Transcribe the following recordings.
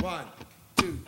One, two,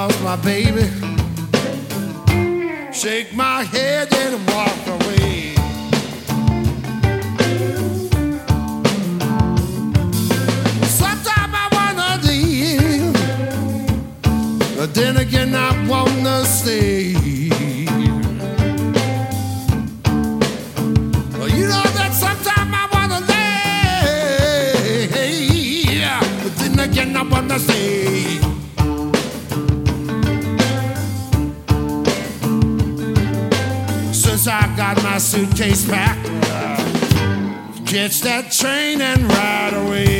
lost my baby shake my head and walk away. Sometimes I wanna leave, but then again I wanna stay. Well, you know that sometimes I wanna leave, but then again I wanna stay. I got my suitcase packed. Catch that train and ride away.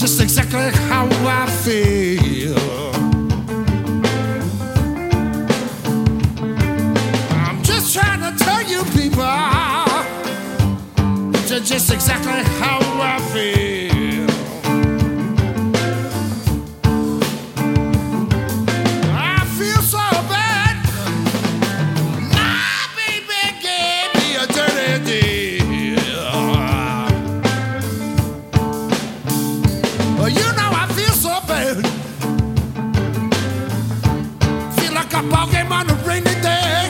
Just exactly how I feel. I'm just trying to tell you people just exactly how I feel. A ball game on a rainy day.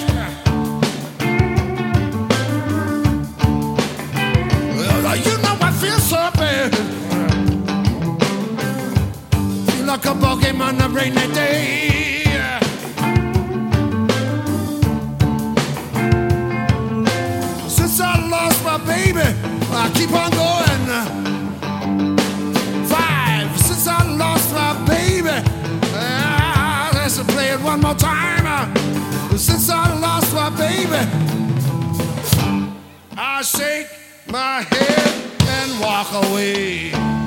You know I feel so bad. Like a ball game on a rainy day. Since I lost my baby, I keep on going. Ah, play it one more time. Since I lost my baby, I shake my head and walk away.